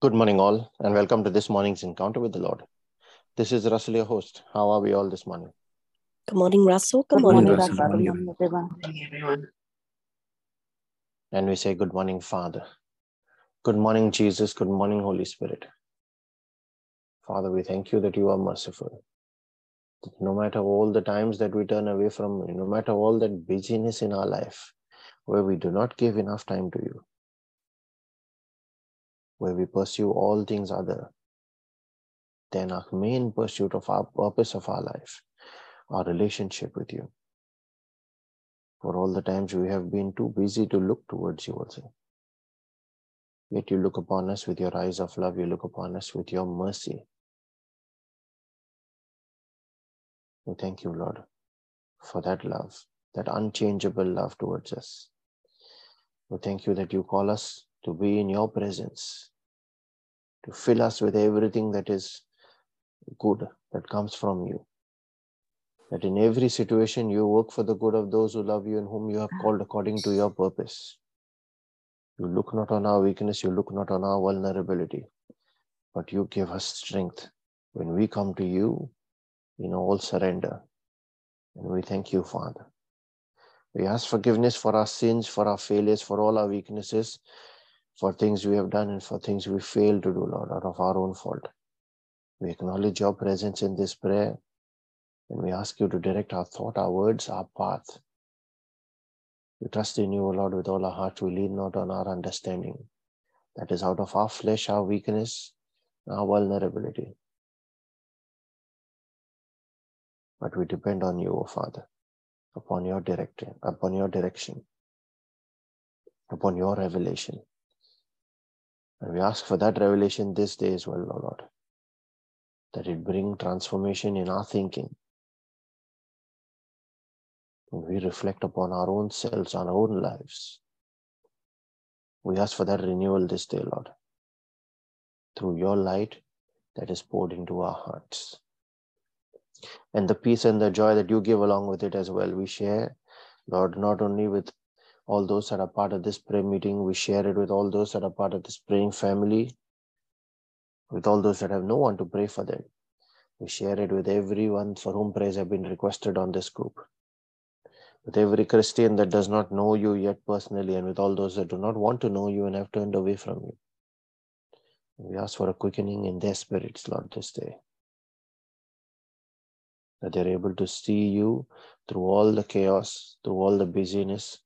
Good morning, all, and welcome to this morning's encounter with the Lord. This is Russell, your host. How are we all this morning? Good morning, Russell. Good, Good morning, morning, Russell. Russell. Good Good morning, everyone. everyone. And we say, Good morning, Father. Good morning, Jesus. Good morning, Holy Spirit. Father, we thank you that you are merciful. No matter all the times that we turn away from you, no matter all that busyness in our life, where we do not give enough time to you, where we pursue all things other than our main pursuit of our purpose of our life, our relationship with you. For all the times we have been too busy to look towards you also. Yet you look upon us with your eyes of love, you look upon us with your mercy. We thank you, Lord, for that love, that unchangeable love towards us. We thank you that you call us to be in your presence, to fill us with everything that is good that comes from you. That in every situation you work for the good of those who love you and whom you have ah. called according to your purpose. You look not on our weakness, you look not on our vulnerability, but you give us strength when we come to you in all surrender. And we thank you, Father. We ask forgiveness for our sins, for our failures, for all our weaknesses, for things we have done and for things we failed to do, Lord, out of our own fault. We acknowledge your presence in this prayer and we ask you to direct our thought, our words, our path. We trust in you, O Lord, with all our heart. We lean not on our understanding. That is out of our flesh, our weakness, our vulnerability. But we depend on you, O Father, upon your direction, upon your direction, upon your revelation. And we ask for that revelation this day as well, O Lord, that it bring transformation in our thinking. And we reflect upon our own selves, our own lives. We ask for that renewal this day, Lord, through your light that is poured into our hearts. And the peace and the joy that you give along with it as well, we share, Lord, not only with all those that are part of this prayer meeting, we share it with all those that are part of this praying family, with all those that have no one to pray for them. We share it with everyone for whom prayers have been requested on this group. With every Christian that does not know you yet personally, and with all those that do not want to know you and have turned away from you. We ask for a quickening in their spirits, Lord, this day. That they're able to see you through all the chaos, through all the busyness,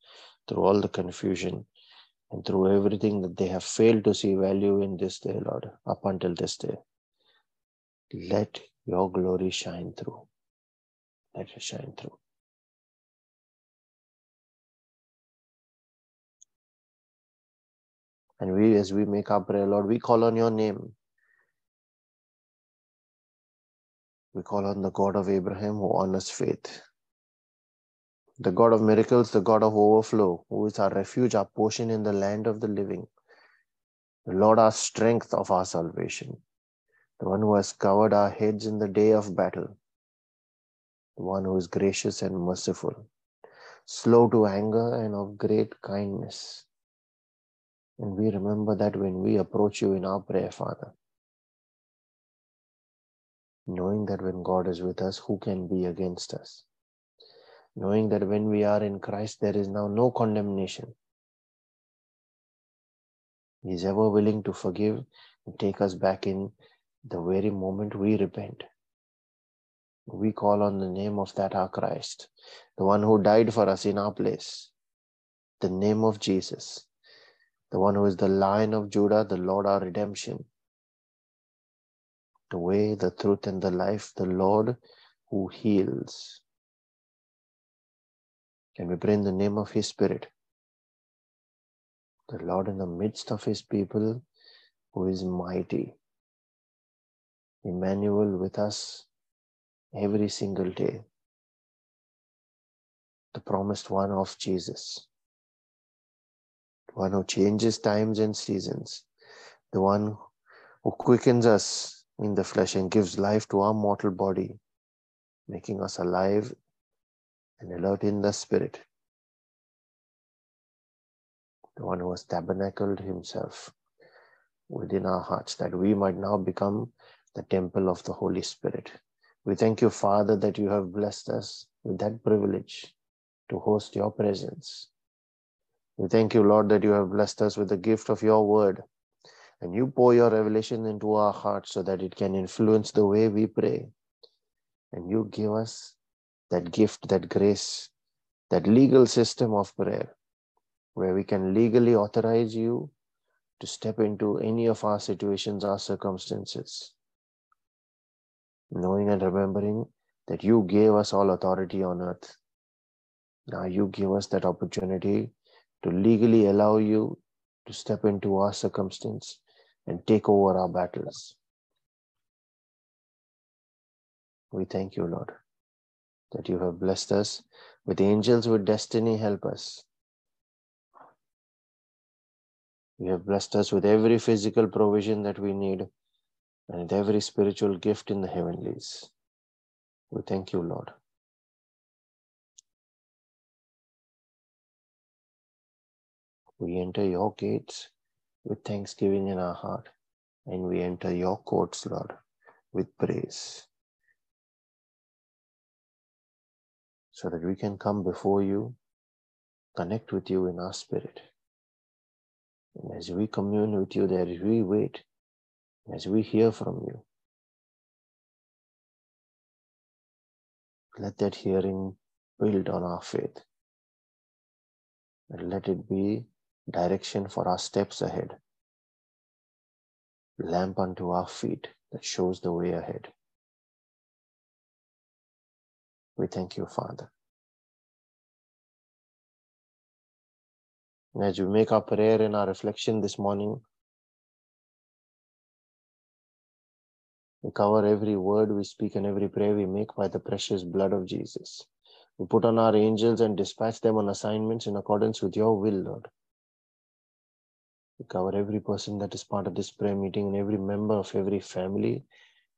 through all the confusion, and through everything that they have failed to see value in this day, Lord, up until this day. Let your glory shine through. Let it shine through. And we, as we make our prayer, Lord, we call on your name. We call on the God of Abraham who honors faith, the God of miracles, the God of overflow, who is our refuge, our portion in the land of the living, the Lord, our strength of our salvation, the one who has covered our heads in the day of battle, the one who is gracious and merciful, slow to anger and of great kindness. And we remember that when we approach you in our prayer, Father, knowing that when God is with us, who can be against us? Knowing that when we are in Christ, there is now no condemnation. He is ever willing to forgive and take us back in the very moment we repent. We call on the name of that our Christ, the one who died for us in our place, the name of Jesus, the one who is the Lion of Judah, the Lord our redemption, the way, the truth, and the life, the Lord who heals. Can we pray in the name of His Spirit? The Lord in the midst of His people who is mighty. Emmanuel with us every single day. The promised one of Jesus. One who changes times and seasons. The one who quickens us in the flesh and gives life to our mortal body, making us alive and alert in the spirit. The one who has tabernacled himself within our hearts that we might now become the temple of the Holy Spirit. We thank you, Father, that you have blessed us with that privilege to host your presence. We thank you, Lord, that you have blessed us with the gift of your word. And you pour your revelation into our hearts so that it can influence the way we pray. And you give us that gift, that grace, that legal system of prayer, where we can legally authorize you to step into any of our situations, our circumstances, knowing and remembering that you gave us all authority on earth. Now you give us that opportunity to legally allow you to step into our circumstance and take over our battles. We thank you, Lord, that you have blessed us with angels with destiny. Help us. You have blessed us with every physical provision that we need and with every spiritual gift in the heavenlies. We thank you, Lord. We enter your gates with thanksgiving in our heart, and we enter your courts, Lord, with praise. So that we can come before you, connect with you in our spirit. And as we commune with you there, we wait, as we hear from you, let that hearing build on our faith. And let it be direction for our steps ahead, lamp unto our feet that shows the way ahead. We thank you, Father. And as we make our prayer and our reflection this morning, we cover every word we speak and every prayer we make by the precious blood of Jesus. We put on our angels and dispatch them on assignments in accordance with your will, Lord. We cover every person that is part of this prayer meeting and every member of every family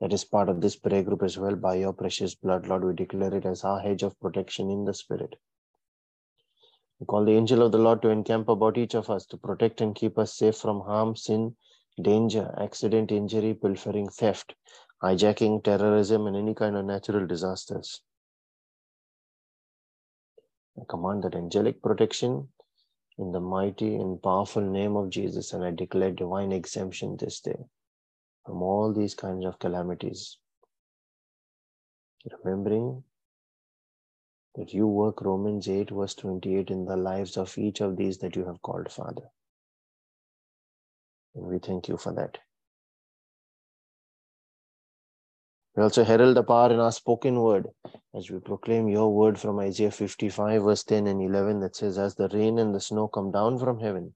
that is part of this prayer group as well by your precious blood, Lord. We declare it as our hedge of protection in the Spirit. We call the angel of the Lord to encamp about each of us to protect and keep us safe from harm, sin, danger, accident, injury, pilfering, theft, hijacking, terrorism, and any kind of natural disasters. I command that angelic protection in the mighty and powerful name of Jesus, and I declare divine exemption this day from all these kinds of calamities. Remembering that you work Romans 8, verse 28 in the lives of each of these that you have called Father. And we thank you for that. We also herald the power in our spoken word as we proclaim your word from Isaiah 55, verse 10 and 11, that says, As the rain and the snow come down from heaven,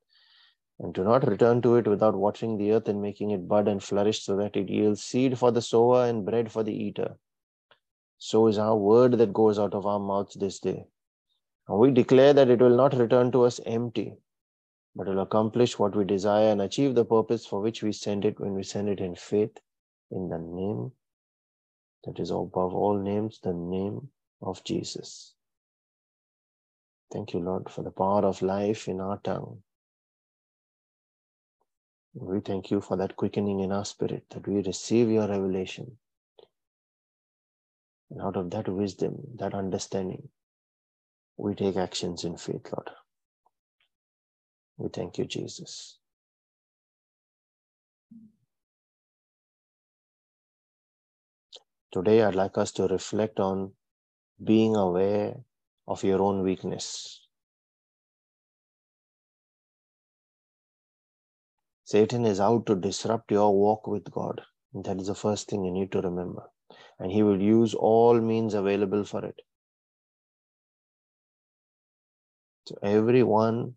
and do not return to it without watering the earth and making it bud and flourish so that it yields seed for the sower and bread for the eater. So is our word that goes out of our mouths this day. And we declare that it will not return to us empty, but will accomplish what we desire and achieve the purpose for which we send it when we send it in faith in the name that is above all names, the name of Jesus. Thank you, Lord, for the power of life in our tongue. We thank you for that quickening in our spirit, that we receive your revelation. And out of that wisdom, that understanding, we take actions in faith, Lord. We thank you, Jesus. Today, I'd like us to reflect on being aware of your own weakness. Satan is out to disrupt your walk with God. That is the first thing you need to remember. And he will use all means available for it. So, everyone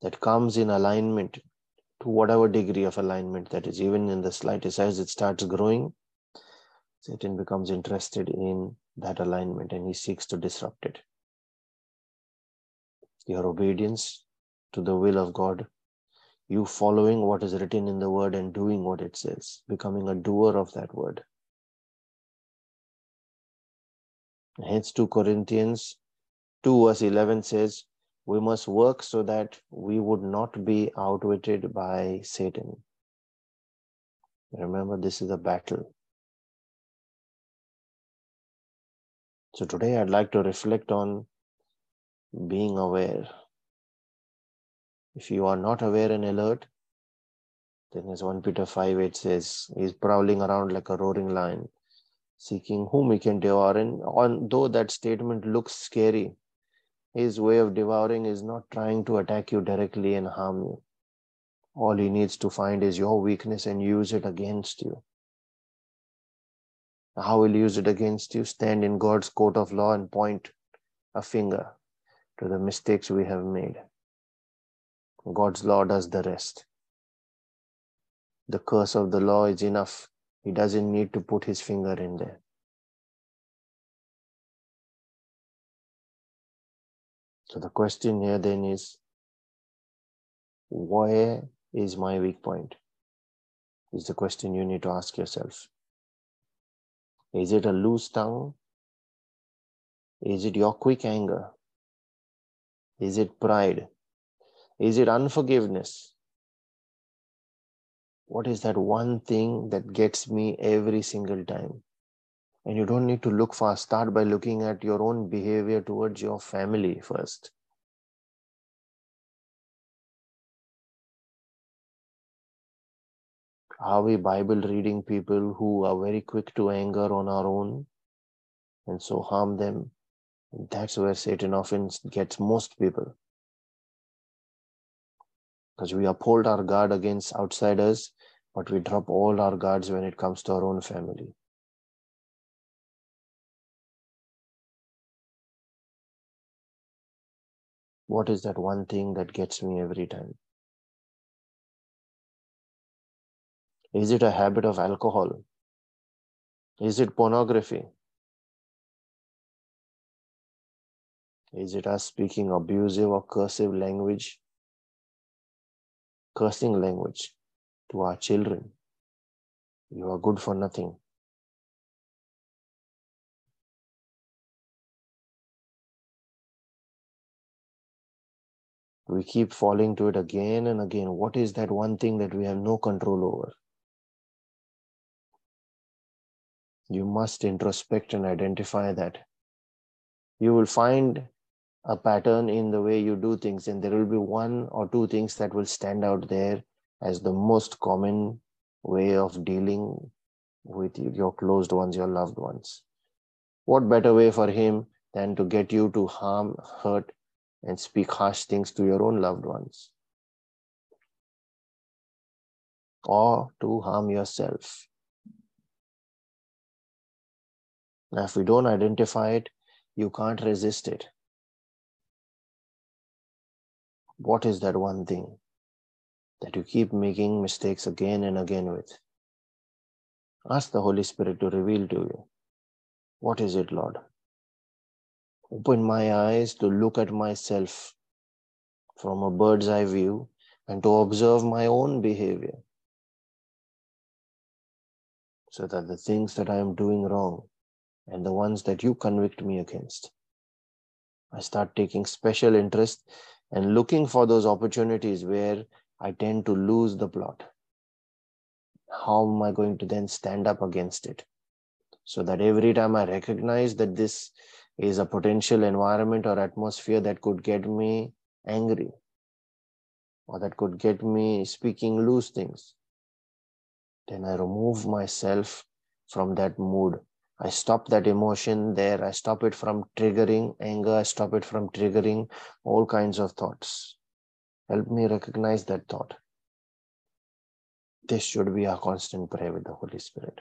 that comes in alignment to whatever degree of alignment that is, even in the slightest, as it starts growing, Satan becomes interested in that alignment and he seeks to disrupt it. Your obedience to the will of God, you following what is written in the word and doing what it says, becoming a doer of that word. Hence, 2 Corinthians 2 verse 11 says, We must work so that we would not be outwitted by Satan. Remember, this is a battle. So today I'd like to reflect on being aware. If you are not aware and alert, then as 1 Peter 5 8 says, he's prowling around like a roaring lion, seeking whom he can devour. And although that statement looks scary, his way of devouring is not trying to attack you directly and harm you. All he needs to find is your weakness and use it against you. How will use it against you? Stand in God's court of law and point a finger to the mistakes we have made. God's law does the rest. The curse of the law is enough. He doesn't need to put his finger in there. So the question here then is where is my weak point? Is the question you need to ask yourself. Is it a loose tongue? Is it your quick anger? Is it pride? Is it unforgiveness? What is that one thing that gets me every single time? And you don't need to look far. Start by looking at your own behavior towards your family first. Are we Bible reading people who are very quick to anger on our own and so harm them? That's where Satan often gets most people. Because we uphold our guard against outsiders, but we drop all our guards when it comes to our own family. What is that one thing that gets me every time? Is it a habit of alcohol? Is it pornography? Is it us speaking abusive or cursive language? Cursing language to our children. You are good for nothing. We keep falling to it again and again. What is that one thing that we have no control over? you must introspect and identify that. You will find a pattern in the way you do things, and there will be one or two things that will stand out there as the most common way of dealing with your closed ones, your loved ones. What better way for him than to get you to harm, hurt, and speak harsh things to your own loved ones? Or to harm yourself. Now, if we don't identify it, you can't resist it. What is that one thing that you keep making mistakes again and again with? Ask the Holy Spirit to reveal to you. What is it, Lord? Open my eyes to look at myself from a bird's eye view and to observe my own behavior so that the things that I am doing wrong and the ones that you convict me against. I start taking special interest and looking for those opportunities where I tend to lose the plot. How am I going to then stand up against it? So that every time I recognize that this is a potential environment or atmosphere that could get me angry or that could get me speaking loose things, then I remove myself from that mood I stop that emotion there. I stop it from triggering anger. I stop it from triggering all kinds of thoughts. Help me recognize that thought. This should be our constant prayer with the Holy Spirit.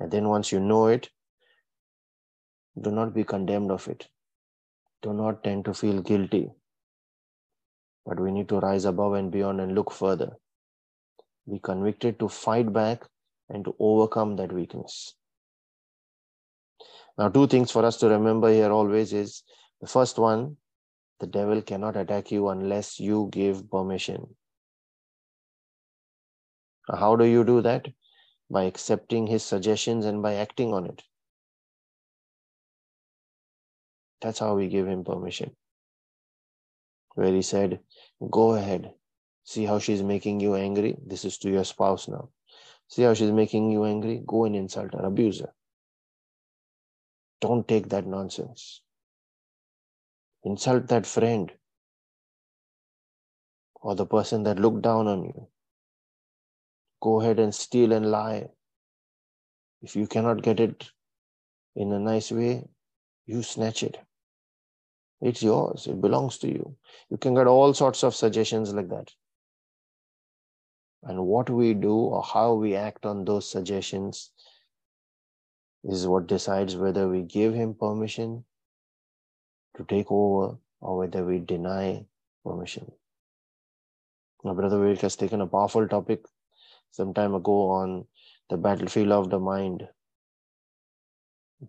And then once you know it, do not be condemned of it. Do not tend to feel guilty. But we need to rise above and beyond and look further. Be convicted to fight back and to overcome that weakness. Now, two things for us to remember here always is the first one, the devil cannot attack you unless you give permission. How do you do that? By accepting his suggestions and by acting on it. That's how we give him permission. Where he said, Go ahead, See how she's making you angry? This is to your spouse now. See how she's making you angry? Go and insult her, abuse her. Don't take that nonsense. Insult that friend or the person that looked down on you. Go ahead and steal and lie. If you cannot get it in a nice way, you snatch it. It's yours, it belongs to you. You can get all sorts of suggestions like that. And what we do or how we act on those suggestions is what decides whether we give him permission to take over or whether we deny permission. My brother Vivek has taken a powerful topic some time ago on the battlefield of the mind.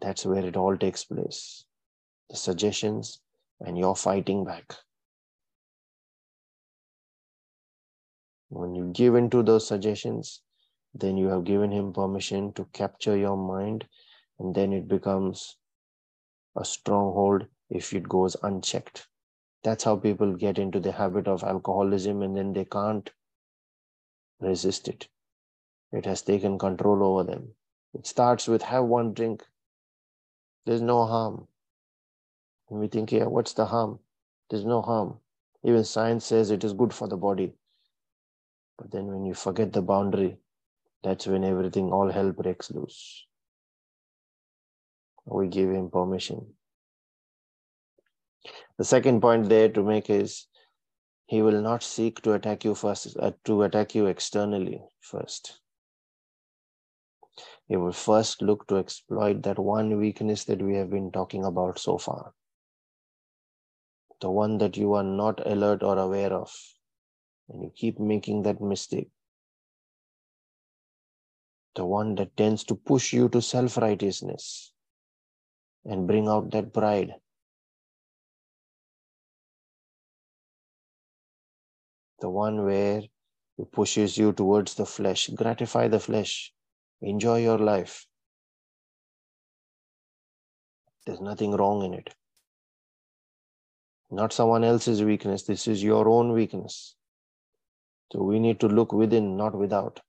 That's where it all takes place. The suggestions and you're fighting back. When you give into those suggestions, then you have given him permission to capture your mind, and then it becomes a stronghold if it goes unchecked. That's how people get into the habit of alcoholism and then they can't resist it. It has taken control over them. It starts with have one drink. There's no harm. And we think, yeah, what's the harm? There's no harm. Even science says it is good for the body. But then when you forget the boundary, that's when everything, all hell breaks loose. We give him permission. The second point there to make is he will not seek to attack you first, uh, to attack you externally first. He will first look to exploit that one weakness that we have been talking about so far. The one that you are not alert or aware of and you keep making that mistake, the one that tends to push you to self righteousness and bring out that pride. The one where it pushes you towards the flesh, gratify the flesh, enjoy your life. There's nothing wrong in it. Not someone else's weakness, this is your own weakness. So we need to look within, not without.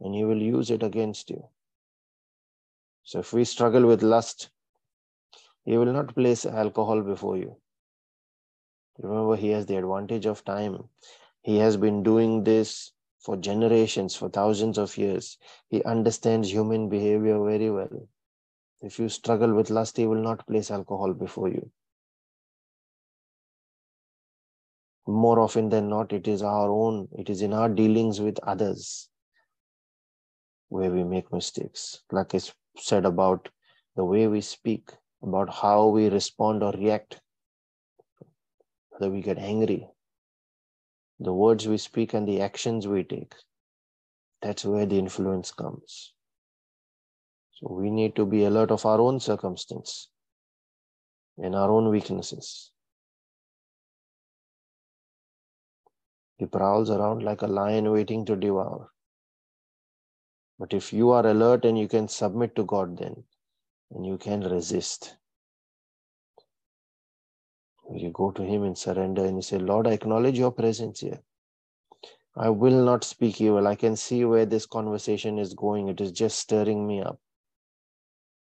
And He will use it against you. So if we struggle with lust, He will not place alcohol before you. Remember, He has the advantage of time. He has been doing this for generations, for thousands of years. He understands human behavior very well. If you struggle with lust, He will not place alcohol before you. More often than not, it is our own, it is in our dealings with others where we make mistakes. Like I said about the way we speak, about how we respond or react, whether we get angry, the words we speak and the actions we take. That's where the influence comes. So we need to be alert of our own circumstance and our own weaknesses. He prowls around like a lion waiting to devour. But if you are alert and you can submit to God, then and you can resist. You go to Him and surrender and you say, Lord, I acknowledge your presence here. I will not speak evil. I can see where this conversation is going. It is just stirring me up.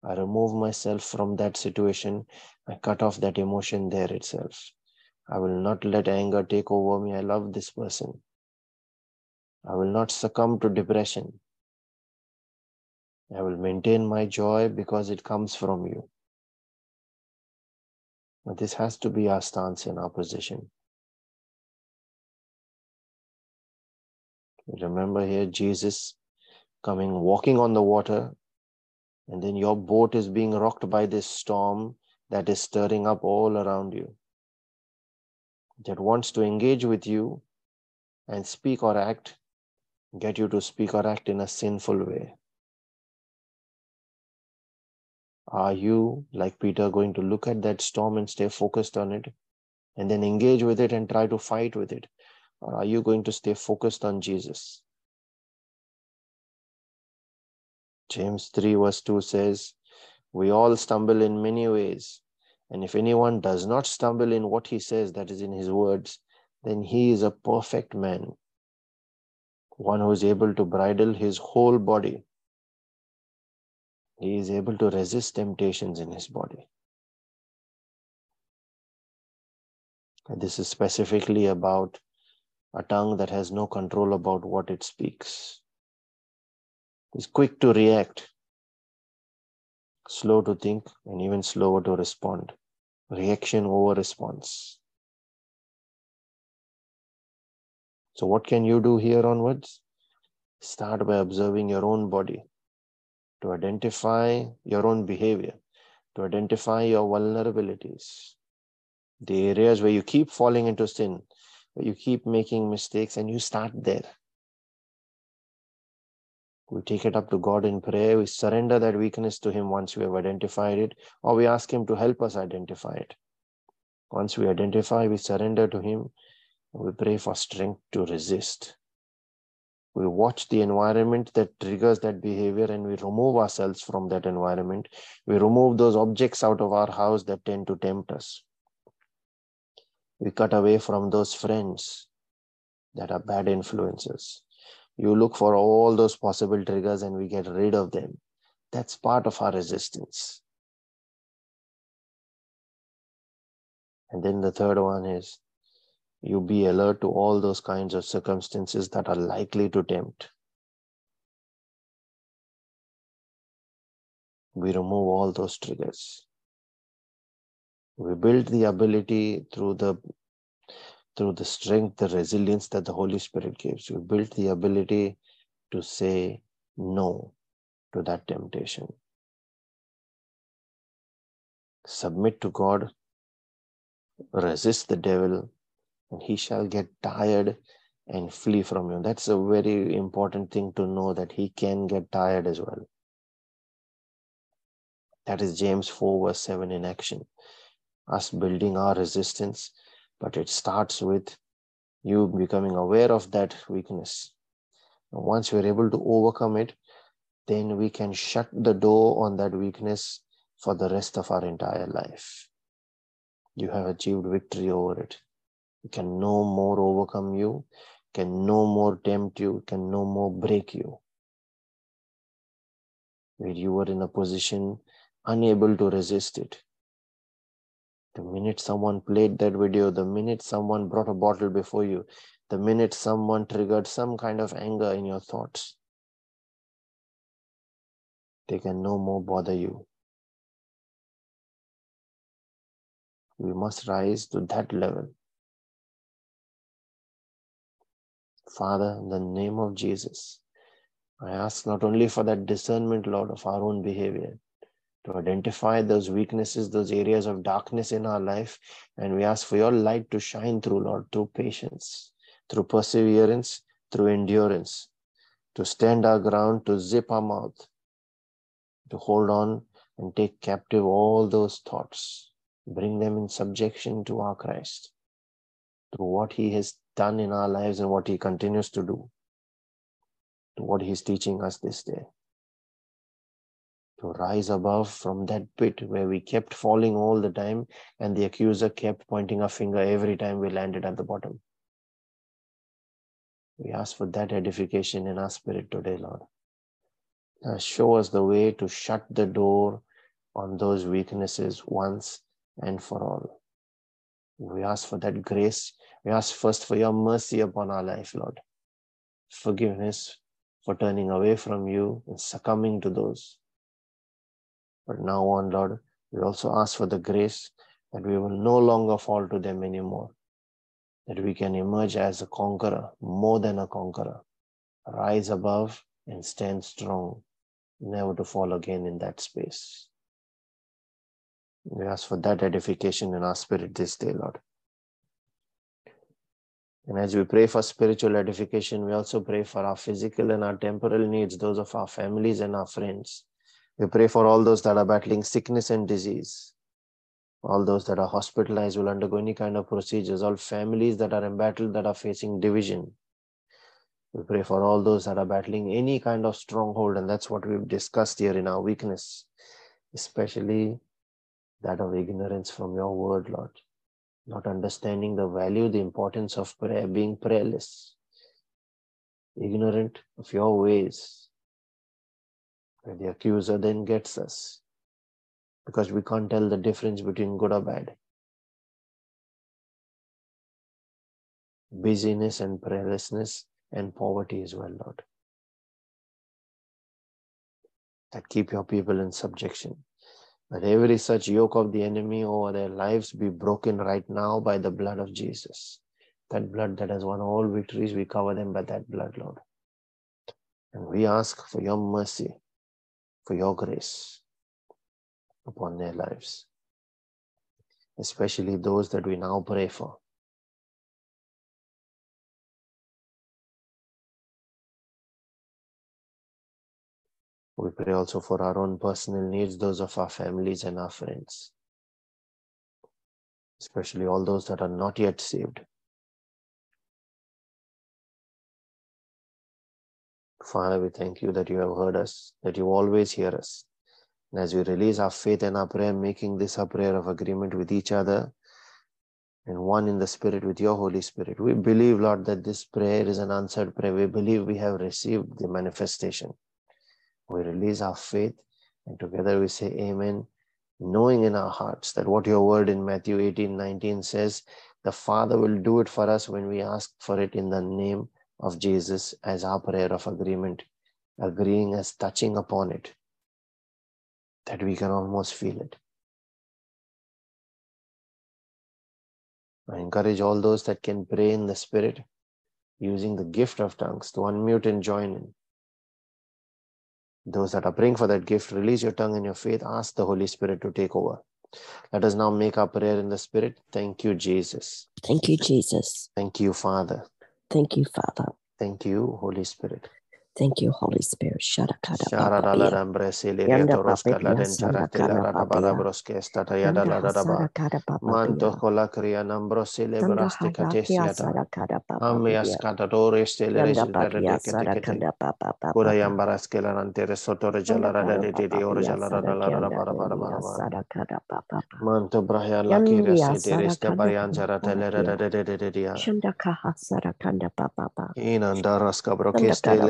I remove myself from that situation. I cut off that emotion there itself. I will not let anger take over me. I love this person. I will not succumb to depression. I will maintain my joy because it comes from you. But this has to be our stance in our position. Remember here, Jesus coming, walking on the water, and then your boat is being rocked by this storm that is stirring up all around you that wants to engage with you and speak or act, get you to speak or act in a sinful way? Are you, like Peter, going to look at that storm and stay focused on it and then engage with it and try to fight with it? Or are you going to stay focused on Jesus? James 3, verse 2 says, We all stumble in many ways. And if anyone does not stumble in what he says, that is in his words, then he is a perfect man, one who is able to bridle his whole body. He is able to resist temptations in his body. This is specifically about a tongue that has no control about what it speaks. Is quick to react, slow to think, and even slower to respond. Reaction over response. So, what can you do here onwards? Start by observing your own body to identify your own behavior, to identify your vulnerabilities, the areas where you keep falling into sin, where you keep making mistakes, and you start there. We take it up to God in prayer. We surrender that weakness to Him once we have identified it, or we ask Him to help us identify it. Once we identify, we surrender to Him we pray for strength to resist. We watch the environment that triggers that behavior and we remove ourselves from that environment. We remove those objects out of our house that tend to tempt us. We cut away from those friends that are bad influences. You look for all those possible triggers and we get rid of them. That's part of our resistance. And then the third one is you be alert to all those kinds of circumstances that are likely to tempt. We remove all those triggers. We build the ability through the through the strength, the resilience that the Holy Spirit gives. You build the ability to say no to that temptation. Submit to God, resist the devil, and he shall get tired and flee from you. That's a very important thing to know that he can get tired as well. That is James 4, verse 7 in action. Us building our resistance, but it starts with you becoming aware of that weakness. Once we're able to overcome it, then we can shut the door on that weakness for the rest of our entire life. You have achieved victory over it can no more overcome you, can no more tempt you, can no more break you. Where you were in a position unable to resist it. The minute someone played that video, the minute someone brought a bottle before you, the minute someone triggered some kind of anger in your thoughts, they can no more bother you. We must rise to that level. Father, in the name of Jesus, I ask not only for that discernment, Lord, of our own behavior, to identify those weaknesses, those areas of darkness in our life, and we ask for your light to shine through, Lord, through patience, through perseverance, through endurance, to stand our ground, to zip our mouth, to hold on and take captive all those thoughts, bring them in subjection to our Christ, to what He has done in our lives and what He continues to do, to what He's teaching us this day. To rise above from that pit where we kept falling all the time and the accuser kept pointing a finger every time we landed at the bottom. We ask for that edification in our spirit today, Lord. Uh, show us the way to shut the door on those weaknesses once and for all. We ask for that grace we ask first for your mercy upon our life, Lord. Forgiveness for turning away from you and succumbing to those. But now on, Lord, we also ask for the grace that we will no longer fall to them anymore, that we can emerge as a conqueror, more than a conqueror, rise above and stand strong, never to fall again in that space. We ask for that edification in our spirit this day, Lord. And as we pray for spiritual edification, we also pray for our physical and our temporal needs, those of our families and our friends. We pray for all those that are battling sickness and disease, all those that are hospitalized will undergo any kind of procedures, all families that are embattled that are facing division. We pray for all those that are battling any kind of stronghold, and that's what we've discussed here in our weakness, especially that of ignorance from your word, Lord. not understanding the value, the importance of prayer, being prayerless, ignorant of your ways, the accuser then gets us because we can't tell the difference between good or bad. Busyness and prayerlessness and poverty as well, Lord. That keep your people in subjection. That every such yoke of the enemy over their lives be broken right now by the blood of Jesus. That blood that has won all victories, we cover them by that blood, Lord. And we ask for your mercy, for your grace upon their lives, especially those that we now pray for. We pray also for our own personal needs, those of our families and our friends, especially all those that are not yet saved. Father, we thank you that you have heard us, that you always hear us. And as we release our faith and our prayer, making this a prayer of agreement with each other and one in the Spirit with your Holy Spirit, we believe, Lord, that this prayer is an answered prayer. We believe we have received the manifestation we release our faith and together we say amen knowing in our hearts that what your word in matthew 18 19 says the father will do it for us when we ask for it in the name of jesus as our prayer of agreement agreeing as touching upon it that we can almost feel it i encourage all those that can pray in the spirit using the gift of tongues to unmute and join in those that are praying for that gift, release your tongue and your faith. Ask the Holy Spirit to take over. Let us now make our prayer in the Spirit. Thank you, Jesus. Thank you, Jesus. Thank you, Father. Thank you, Father. Thank you, Holy Spirit. Thank you, Holy Spirit. Manto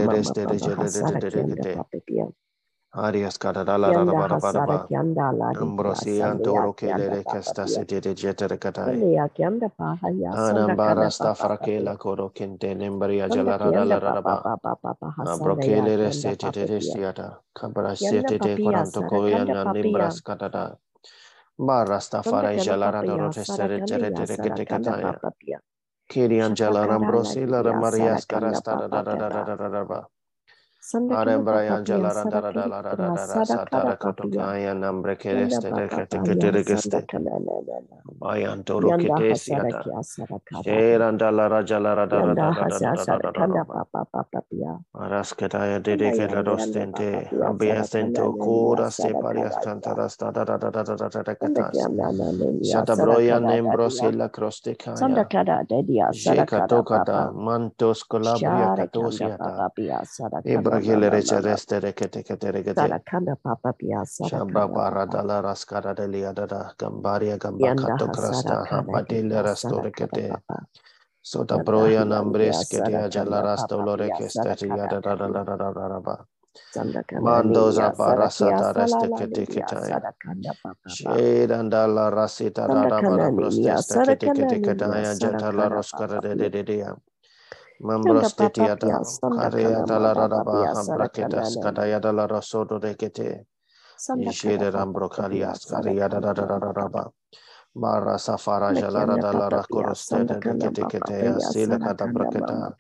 cola Arias Cadadala Barabara Ambrosia Doro Kele Casta City de Jetter Catai Anambara Stafrakela Coro Kinte Nembaria Jalara Raraba Brokele Sete de Siata Cabra Sete de Coranto Coyan and Limbras Cadada Barra Stafara Jalara Doro Testere Jetter Catai Kirian Jalara Ambrosila Marias Carasta Raraba da papa da da da papa. da da da ba. Sanda kanda Arembra papa pia Angela sara Randa da kanda da da da pura da da sara kara satara kotokaya nambre kereste de de. Arasketaya dostente. se parias cantaras da da da da da da da da broya crostekaya. kada mantos colabria Agilere celeste rekete ketere gete. Sala kanda papa biasa. Shamba para dala raskara de delia dada gambaria gamba kato krasta hamba dele rasto rekete. Sota broya nambres kete ajala rasto lore keste tia dada dada dada dada ba. Mando zapara sata reste kete ketaya. Shade andala rasita dada bara proste kete kete ketaya jatala raskara de de de de ya. Membros tetiata, caria dalla radaba, hambraketas, cadaya dalla rasodo recete, ishede rambrocalias, caria dalla radaba, mara safara jalara dalla racoroste, recete kata sile catabraceta,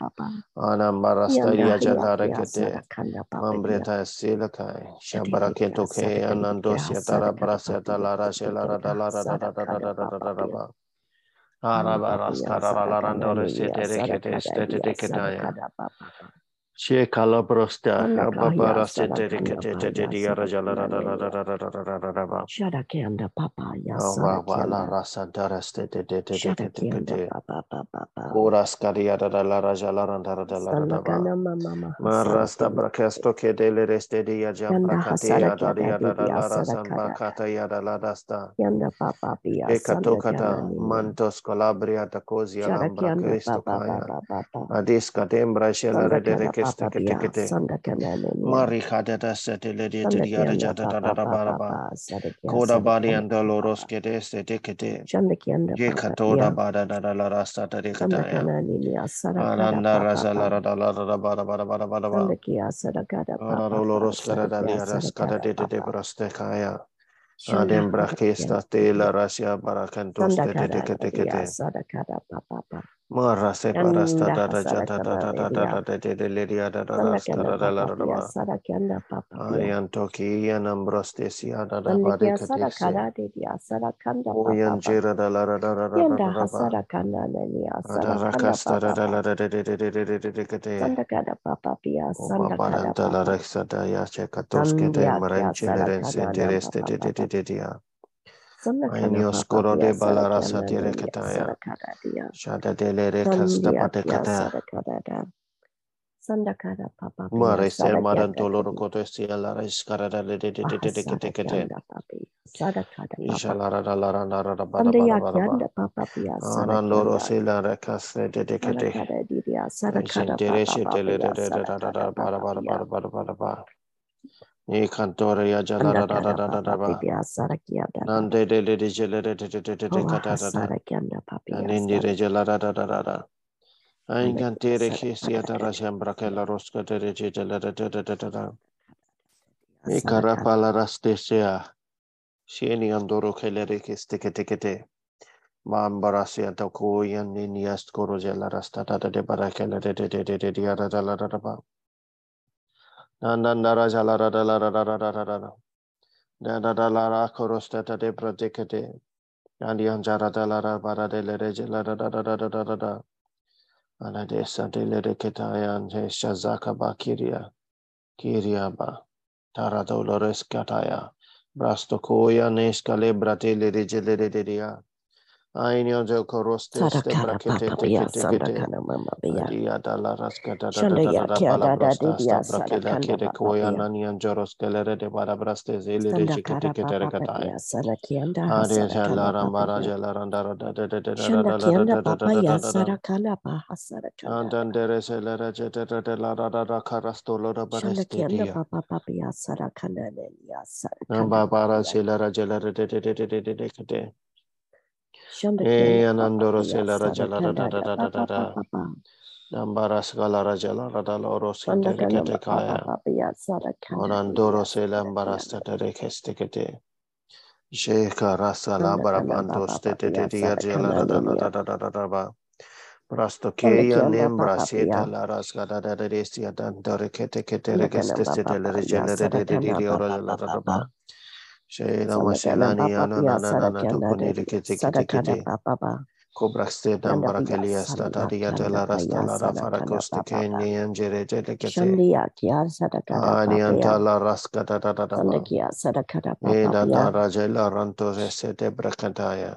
ana marastaria jalara cete, mambreta silacae, shabraceto que anandosia dalla braceta, la ragelara dalla radaba. Ara ba raskara ra la randor se te Arabarastara Larandore te Rekete Sete Teketaya. Che calabrasta, babarasta, dedicate, rasa, mantos, Koda bari and the loros kedes de decate. Yekatoda bada. Ananda te la racia baracantos de kada de de dia de sada kada papa papa. Mara se parasta Yanda da da hasada jada da kana da da da dia. da de de de ledia da da Sanda das kana karada la papa da pia ba sada kianda papa pia. Ariantoki yanambrostesia da da Sanda ba de kia sada katese kada dia sada kanda papa Oyan papa. jira da la da da da da da Yanda da ba hasada kana dia sada kanda Adarakasta da papa da papa. la da de de de de de de de de kate Sanda kada papa pia O sanda kada babaranta la papa. reksa da ya che katoske de Sandia kia maranche le sada rense kana nam intereste papa de de de papa. De dia Sanda kana Ainio papa skoro pia de sada balara satire dia sada kataya kada dia. Shada de le rekasta Sandia pate kia kata sada kada da. Sanda kada papa Mare se sada maranto kianda loro koto sia la reskara da de de de de de de Ahasada kete kete kianda papi. Sada kada Isha papa. la ra da la ra da ra da ba da Sanda ba da ya ba da ba kianda papa pia sada Arandoro kianda. se la rekaste de de Sada kete kada didia. Sada kada Gentere papa se de de de de Sada da da kada da ba da papa ba da ba pia. da ba da ba da ba Ni kantore ya Thank you. jalara da jele pala andoro rasta. Nandandara jala rada la rada rada rada rada. Dada da la ra korostata de pratikate. Yandian jara da la ra bara de le reje la rada rada rada rada. Anadesa de le reketayan he shazaka ba kiria. Kiria ba. Tara dolores kataya. Brastokoya neskale brate le reje le reje Ainio jo koroste Sada ste kada brakete papa te pia. kete Sada kete. kada mama pia. Adia da la rasca da da da da da ya da kia da da balabrosta sta didia. Sada brakela kanda kede papa koya pia. nanian joros kelere de barabraste zele de kada kete papa regatai. pia. Sada kianda Adia hasada jala kanda papa rambara pia. jala randara da da da da da da da da da da da papa da ya da da da. sarakana paha sarakanda da. Andandere selere jete da da la da da da karasto lo da Shanda bareste kianda dia. papa papa ya sarakana ne ya sarakana Namba papa bara ya. selere jelere de de de de de de de kete. Eh, anandoro sela raja la da da da da da da da. Dambara skala raja la da da la oros kete kete kaya. Anandoro te ambarasta da de keste kete. Sheka rasa la barabanto stete te te raja la da da da da da da da ba. Prasto keya nembra seta la rasga da da da de sia da da re kete kete re keste sete le raja le de de de de ora la da da ba. Shela Mashelani Ananana to Kuniri Kitikiti Cobraxte Dambarakalia Stataria de la Rastala Rafaracosta Kenny and Jerete Anianta la Rascata Eda Rajela Ranto Resete ya.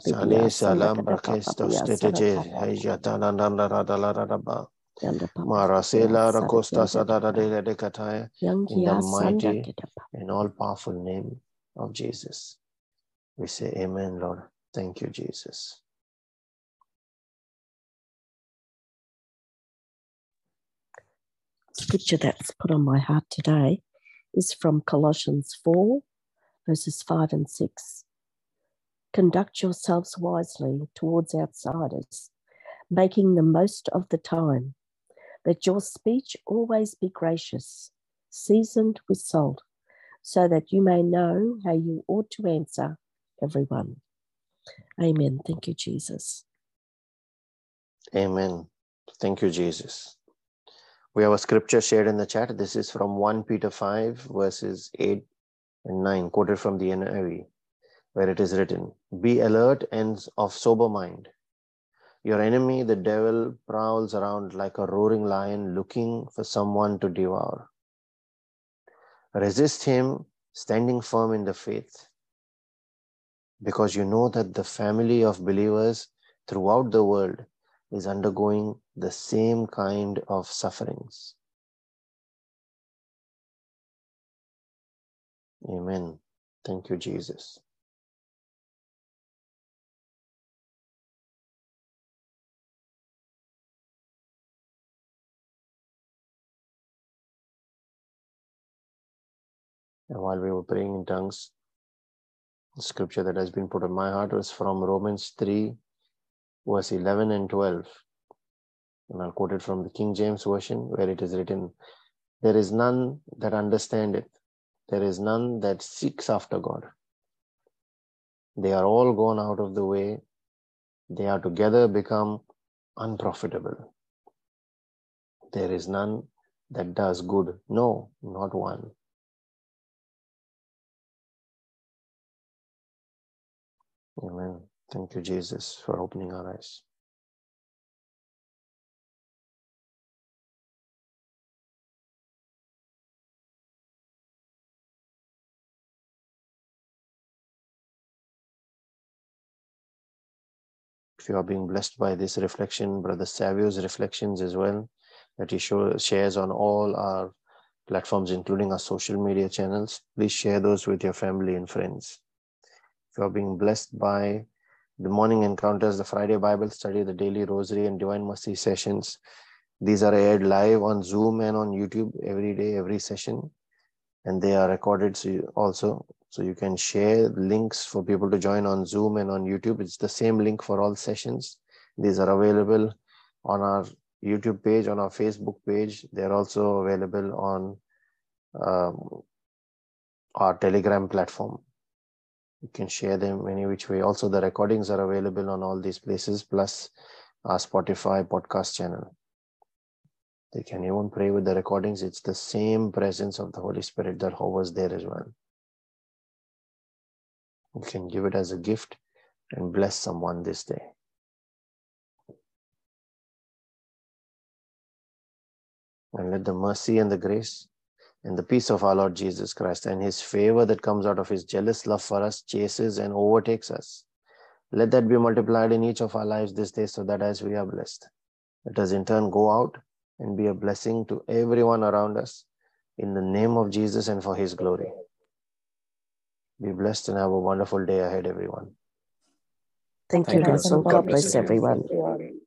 Sani Salam Bracistos Tetege Hajatana Nanda Radala Radaba rada ba. Yanda Papa Pia Marasela rakosta Sadakianda sadada de de kataya in the mighty and all powerful name of Jesus. We say amen, Lord. Thank you, Jesus. Scripture that's put on my heart today is from Colossians 4, verses 5 and 6. Conduct yourselves wisely towards outsiders, making the most of the time. Let your speech always be gracious, seasoned with salt, so that you may know how you ought to answer everyone. Amen. Thank you, Jesus. Amen. Thank you, Jesus. We have a scripture shared in the chat. This is from 1 Peter 5, verses 8 and 9, quoted from the NIV, where it is written Be alert and of sober mind. Your enemy, the devil, prowls around like a roaring lion looking for someone to devour. Resist him, standing firm in the faith, because you know that the family of believers throughout the world is undergoing the same kind of sufferings. Amen. Thank you, Jesus. And while we were praying in tongues, the scripture that has been put on my heart was from Romans 3, verse 11 and 12. And I'll quote it from the King James Version, where it is written, There is none that understandeth, there is none that seeks after God. They are all gone out of the way. They are together become unprofitable. There is none that does good. No, not one. Amen. Thank you, Jesus, for opening our eyes. If you are being blessed by this reflection, Brother Savio's reflections as well, that he show, shares on all our platforms, including our social media channels, please share those with your family and friends. If you are being blessed by the morning encounters, the Friday Bible study, the daily rosary, and divine mercy sessions, these are aired live on Zoom and on YouTube every day, every session, and they are recorded so you also. So you can share links for people to join on Zoom and on YouTube. It's the same link for all sessions. These are available on our YouTube page, on our Facebook page. They're also available on um, our Telegram platform you can share them any which way. Also, the recordings are available on all these places, plus our Spotify podcast channel. They can even pray with the recordings. It's the same presence of the Holy Spirit that hovers there as well. You can give it as a gift and bless someone this day. And let the mercy and the grace and the peace of our Lord Jesus Christ and his favor that comes out of his jealous love for us chases and overtakes us. Let that be multiplied in each of our lives this day so that as we are blessed, let us in turn go out and be a blessing to everyone around us in the name of Jesus and for his glory. Be blessed and have a wonderful day ahead, everyone. Thank, Thank you, God bless everyone.